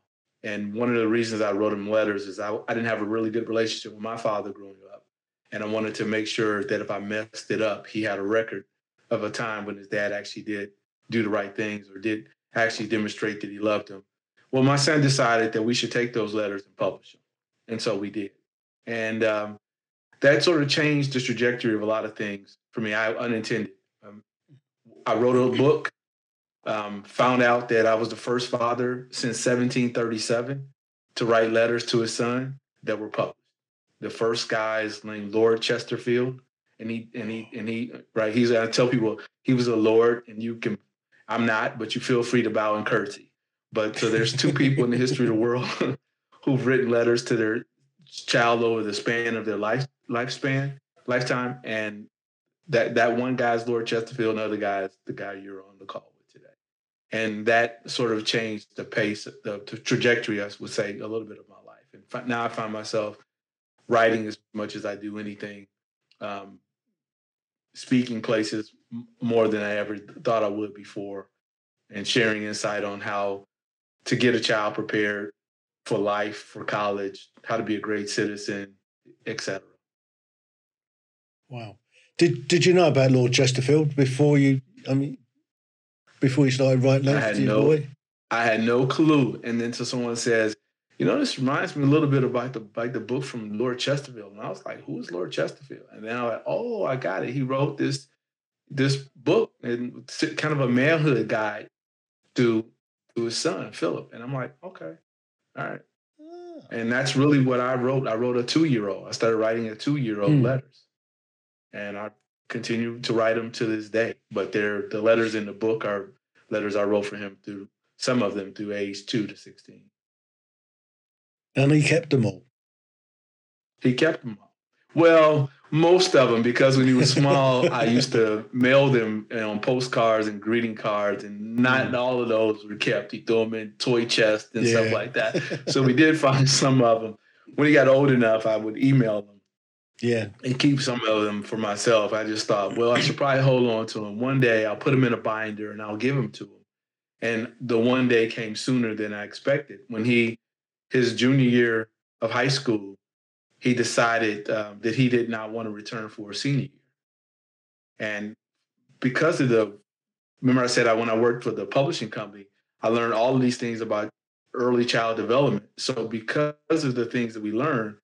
And one of the reasons I wrote him letters is I, I didn't have a really good relationship with my father growing up. And I wanted to make sure that if I messed it up, he had a record of a time when his dad actually did do the right things or did actually demonstrate that he loved him. Well, my son decided that we should take those letters and publish them. And so we did. And um, that sort of changed the trajectory of a lot of things for me. I unintended. Um, I wrote a book um, found out that I was the first father since 1737 to write letters to his son that were published. The first guy is named Lord Chesterfield, and he and he and he right. He's I tell people he was a lord, and you can. I'm not, but you feel free to bow and curtsy. But so there's two people in the history of the world who've written letters to their child over the span of their life lifespan lifetime, and that that one guy's Lord Chesterfield, another the other guy is the guy you're on the call with today, and that sort of changed the pace, the, the, trajectory, I would say, a little bit of my life. And now I find myself writing as much as I do anything, um, speaking places more than I ever thought I would before, and sharing insight on how to get a child prepared for life, for college, how to be a great citizen, etc. Wow. Did Did you know about Lord Chesterfield before you? I mean, before you started writing letters to your no, boy? I had no clue. And then so someone says, you know, this reminds me a little bit about the like the book from Lord Chesterfield. And I was like, who is Lord Chesterfield? And then I was like, oh, I got it. He wrote this this book and kind of a manhood guide to to his son, Philip. And I'm like, okay, all right. Ah. And that's really what I wrote. I wrote a two-year-old. I started writing a two-year-old hmm. letters. And I continue to write them to this day. But they're the letters in the book are letters I wrote for him through some of them through age two to sixteen. And he kept them all. He kept them all. Well, most of them because when he was small, I used to mail them you know, on postcards and greeting cards, and not mm. all of those were kept. He threw them in toy chests and yeah. stuff like that. So we did find some of them. When he got old enough, I would email them yeah. And keep some of them for myself. I just thought, well, I should probably hold on to them. One day I'll put them in a binder and I'll give them to him. And the one day came sooner than I expected. When he, his junior year of high school, he decided um, that he did not want to return for a senior year. And because of the, remember I said I when I worked for the publishing company, I learned all of these things about early child development. So because of the things that we learned,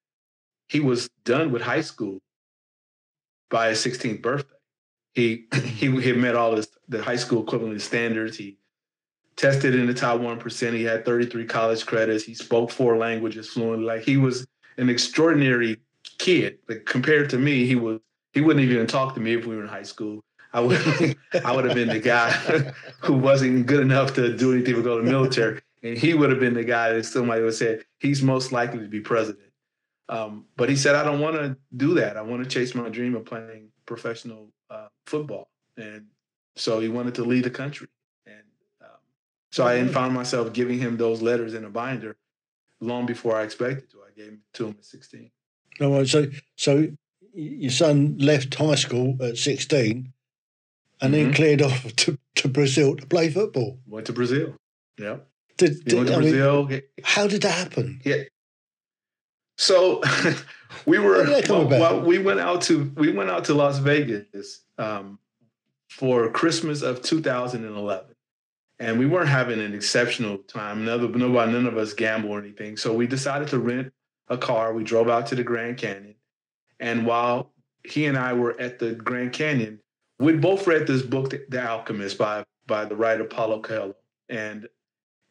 he was done with high school by his 16th birthday. He he he met all his the high school equivalent standards. He tested in the top one percent. He had 33 college credits. He spoke four languages fluently. Like he was an extraordinary kid. Like compared to me, he was he wouldn't even talk to me if we were in high school. I would I would have been the guy who wasn't good enough to do anything but go to the military, and he would have been the guy that somebody would say he's most likely to be president. Um, but he said, I don't want to do that. I want to chase my dream of playing professional uh, football, and so he wanted to lead the country. And um, so I found myself giving him those letters in a binder long before I expected to. I gave him to him at 16. All right. So, so your son left high school at 16 and mm-hmm. then cleared off to, to Brazil to play football. Went to Brazil. Yeah. Did, did went to I Brazil. Mean, how did that happen? Yeah. So we were well, well, we went out to we went out to Las Vegas um, for Christmas of 2011, and we weren't having an exceptional time. None, nobody, none of us gamble or anything. So we decided to rent a car. We drove out to the Grand Canyon, and while he and I were at the Grand Canyon, we both read this book, The Alchemist, by by the writer Paulo Coelho, and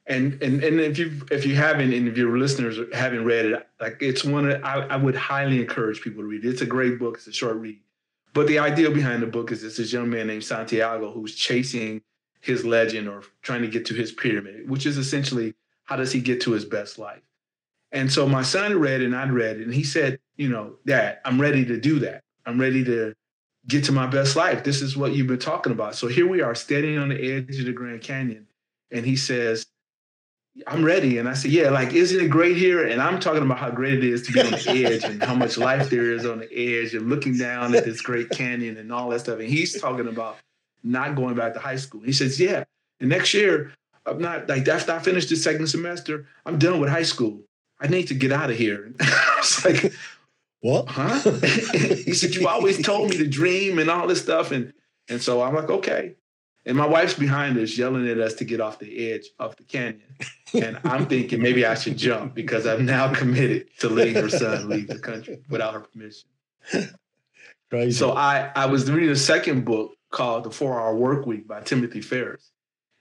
and and and if you if you haven't, and if your listeners haven't read it, like it's one I, I would highly encourage people to read it. It's a great book. It's a short read, but the idea behind the book is it's this young man named Santiago who's chasing his legend or trying to get to his pyramid, which is essentially how does he get to his best life. And so my son read and I read it, and he said, you know, Dad, I'm ready to do that. I'm ready to get to my best life. This is what you've been talking about. So here we are standing on the edge of the Grand Canyon. And he says, I'm ready. And I said, Yeah, like, isn't it great here? And I'm talking about how great it is to be on the edge and how much life there is on the edge and looking down at this great canyon and all that stuff. And he's talking about not going back to high school. He says, Yeah, the next year, I'm not like after I finish the second semester, I'm done with high school. I need to get out of here. I was like, what? Huh? he said, You always told me to dream and all this stuff. And and so I'm like, okay. And my wife's behind us yelling at us to get off the edge of the canyon. And I'm thinking maybe I should jump because I'm now committed to letting her son leave the country without her permission. Crazy. So I, I was reading a second book called The Four Hour Work Week by Timothy Ferriss.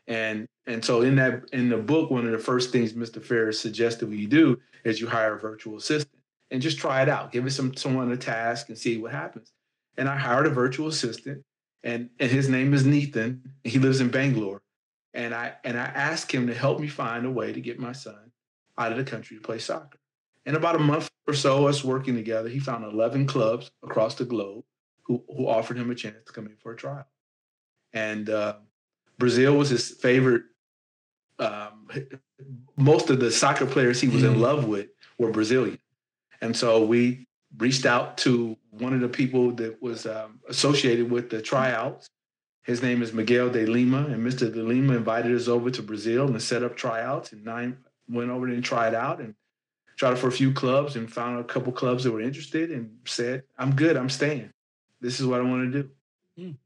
And and so in that in the book, one of the first things Mr. Ferriss suggested we do is you hire a virtual assistant and just try it out. Give it some someone a task and see what happens. And I hired a virtual assistant, and and his name is Nathan. He lives in Bangalore, and I and I asked him to help me find a way to get my son out of the country to play soccer. In about a month or so, us working together, he found 11 clubs across the globe who who offered him a chance to come in for a trial. And uh, Brazil was his favorite. Um, most of the soccer players he was in mm. love with were Brazilian. And so we reached out to one of the people that was um, associated with the tryouts. His name is Miguel de Lima, and Mr. de Lima invited us over to Brazil and set up tryouts. And nine went over and tried out and tried it for a few clubs and found a couple clubs that were interested and said, "I'm good. I'm staying. This is what I want to do." Mm.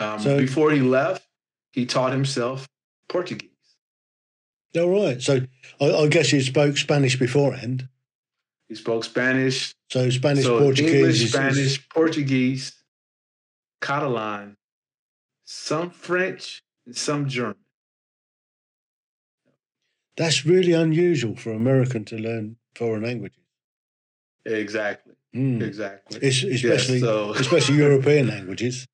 Um, so, before he left, he taught himself Portuguese. All right. So I, I guess he spoke Spanish beforehand. He spoke Spanish. So Spanish, so Portuguese, English, Spanish, Portuguese, Catalan, some French, and some German. That's really unusual for American to learn foreign languages. Exactly. Mm. Exactly. It's, especially yeah, so. especially European languages.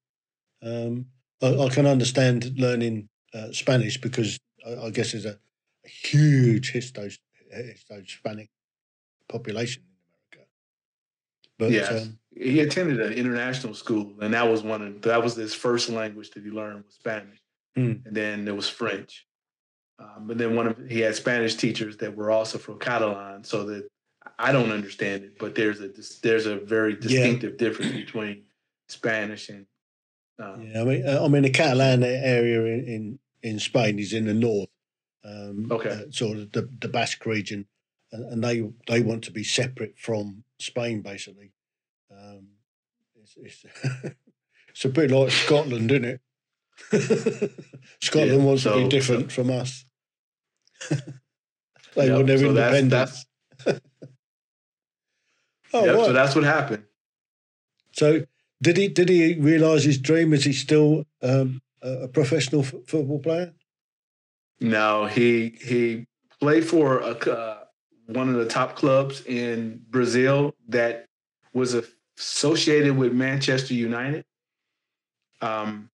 Um, I, I, can understand learning uh, Spanish because I, I, guess there's a, a huge histo Hispanic population in America. But yes. Um, he attended an international school, and that was one of that was his first language that he learned was Spanish, mm. and then there was French. Um, but then one of he had Spanish teachers that were also from Catalan, so that I don't understand it, but there's a there's a very distinctive yeah. difference between Spanish and. Um, yeah, I mean, uh, I mean, the Catalan area in in, in Spain is in the north, um, okay, uh, sort of the, the Basque region, and, they they want to be separate from Spain, basically. Um, it's, it's, it's, a bit like Scotland, isn't it? Scotland yeah, wants so, to be different so, from us. they yep, want their so independence. That's, that's, Oh, yep, right. so that's what happened. So did he did he realize his dream? Is he still um, a professional f- football player? No, he he played for a, uh, one of the top clubs in Brazil that was associated with Manchester United. Um,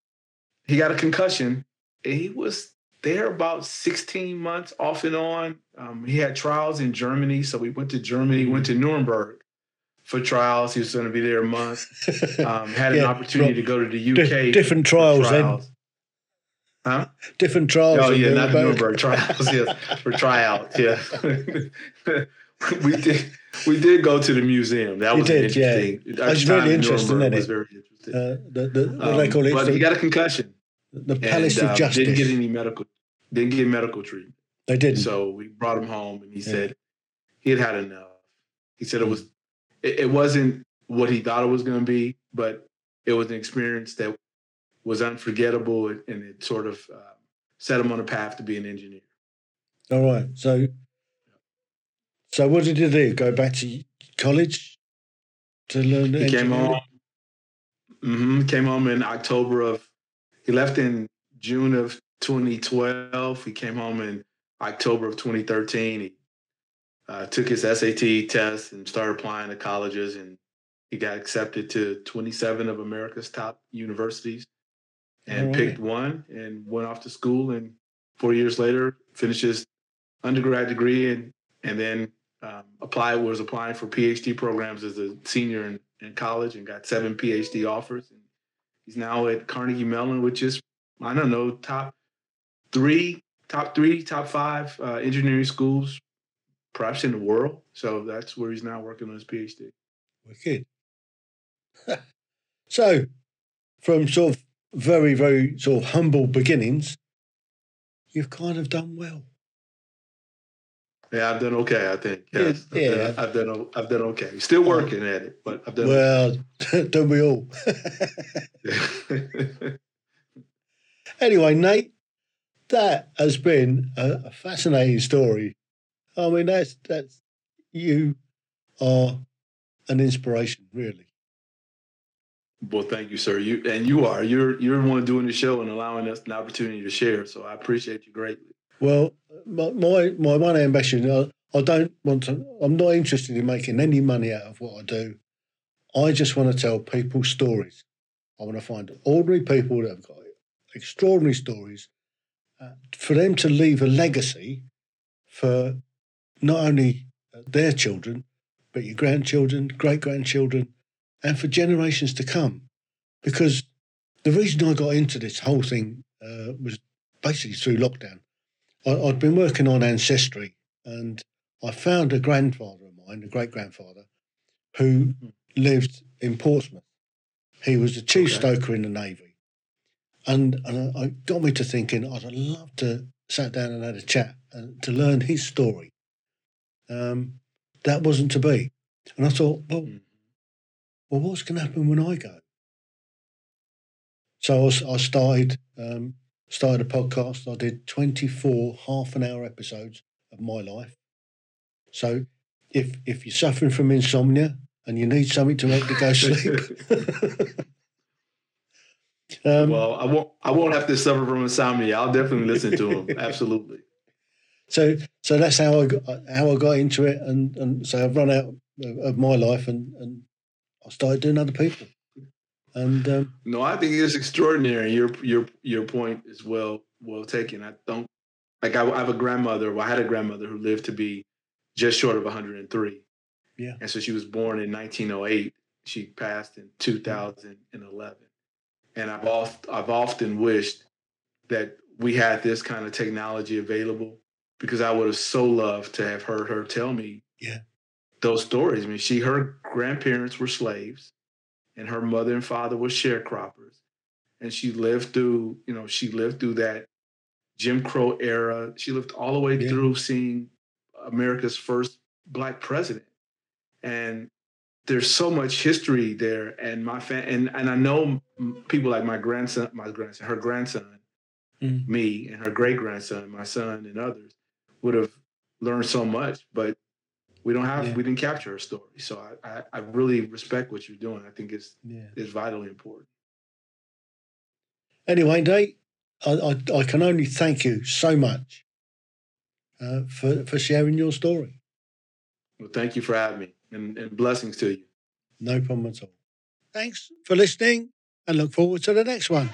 he got a concussion. He was there about 16 months off and on. Um, he had trials in Germany, so we went to Germany, went to Nuremberg for trials. He was going to be there a month. Um, had yeah, an opportunity to go to the UK. Di- different trials, trials. Huh? Different trials. Oh yeah, not the Nuremberg trials. yes, for tryouts. Yeah, we did. We did go to the museum. That was did, interesting. Yeah. That's really interesting. It was very interesting. Uh, the, the, what um, they call it? But he got a concussion. The Palace and, of uh, Justice. Didn't get any medical. Didn't get medical treatment. They didn't. So we brought him home, and he yeah. said he had had enough. He said it was. It, it wasn't what he thought it was going to be, but it was an experience that was unforgettable, and it sort of uh, set him on a path to be an engineer. All right. So, so what did he do? Go back to college to learn? He came home. Mm-hmm, came home in October of. He left in June of 2012. He came home in October of 2013. He uh, took his SAT test and started applying to colleges, and he got accepted to 27 of America's top universities and picked one and went off to school and four years later finishes undergrad degree and and then um, applied was applying for PhD programs as a senior in, in college and got seven PhD offers and he's now at Carnegie Mellon, which is I don't know top three, top three, top five uh, engineering schools, perhaps in the world. So that's where he's now working on his PhD. Wicked. so, from sort of very, very sort of humble beginnings, you've kind of done well. Yeah, I've done okay. I think. Yes, yeah, I've, done, I've done. I've done okay. Still working at it, but I've done. Well, okay. don't we all? anyway, Nate, that has been a fascinating story. I mean, that's that's you are an inspiration, really. Well, thank you, sir. You and you are you're you're one doing the show and allowing us an opportunity to share. So I appreciate you greatly. Well, my my, my one ambition, I, I don't want to. I'm not interested in making any money out of what I do. I just want to tell people stories. I want to find ordinary people that have got extraordinary stories uh, for them to leave a legacy for not only their children, but your grandchildren, great grandchildren, and for generations to come. Because the reason I got into this whole thing uh, was basically through lockdown. I, had been working on ancestry and I found a grandfather of mine, a great grandfather, who lived in Portsmouth. He was a chief okay. stoker in the Navy. And, and it got me to thinking I'd love to sat down and had a chat and to learn his story. Um, that wasn't to be. And I thought, well, mm well, what's going to happen when I go? So I, started um, started a podcast. I did 24 half an hour episodes of my life. So if if you're suffering from insomnia and you need something to make you go sleep. um, well, I won't. I won't have to suffer from insomnia. I'll definitely listen to them. Absolutely. So, so that's how I got how I got into it, and and so I've run out of, of my life, and and I started doing other people. And um, no, I think it's extraordinary. Your your your point is well well taken. I don't like. I, I have a grandmother. Well, I had a grandmother who lived to be just short of 103. Yeah, and so she was born in 1908. She passed in 2011. And I've oft, I've often wished that we had this kind of technology available because I would have so loved to have heard her tell me yeah those stories. I mean, she her grandparents were slaves, and her mother and father were sharecroppers, and she lived through you know she lived through that Jim Crow era. She lived all the way yeah. through seeing America's first black president, and there's so much history there. And my fan and and I know people like my grandson, my grandson, her grandson, mm. me, and her great grandson, my son, and others would have learned so much, but We don't have Yeah. we didn't capture her story. So I, I I really respect what you're doing. I think it's Yeah. it's vitally important. Anyway, Nate, I, I, I can only thank you so much uh, for, for sharing your story. Well, thank you for having me, and, and blessings to you. No problem at all. Thanks for listening and look forward to the next one.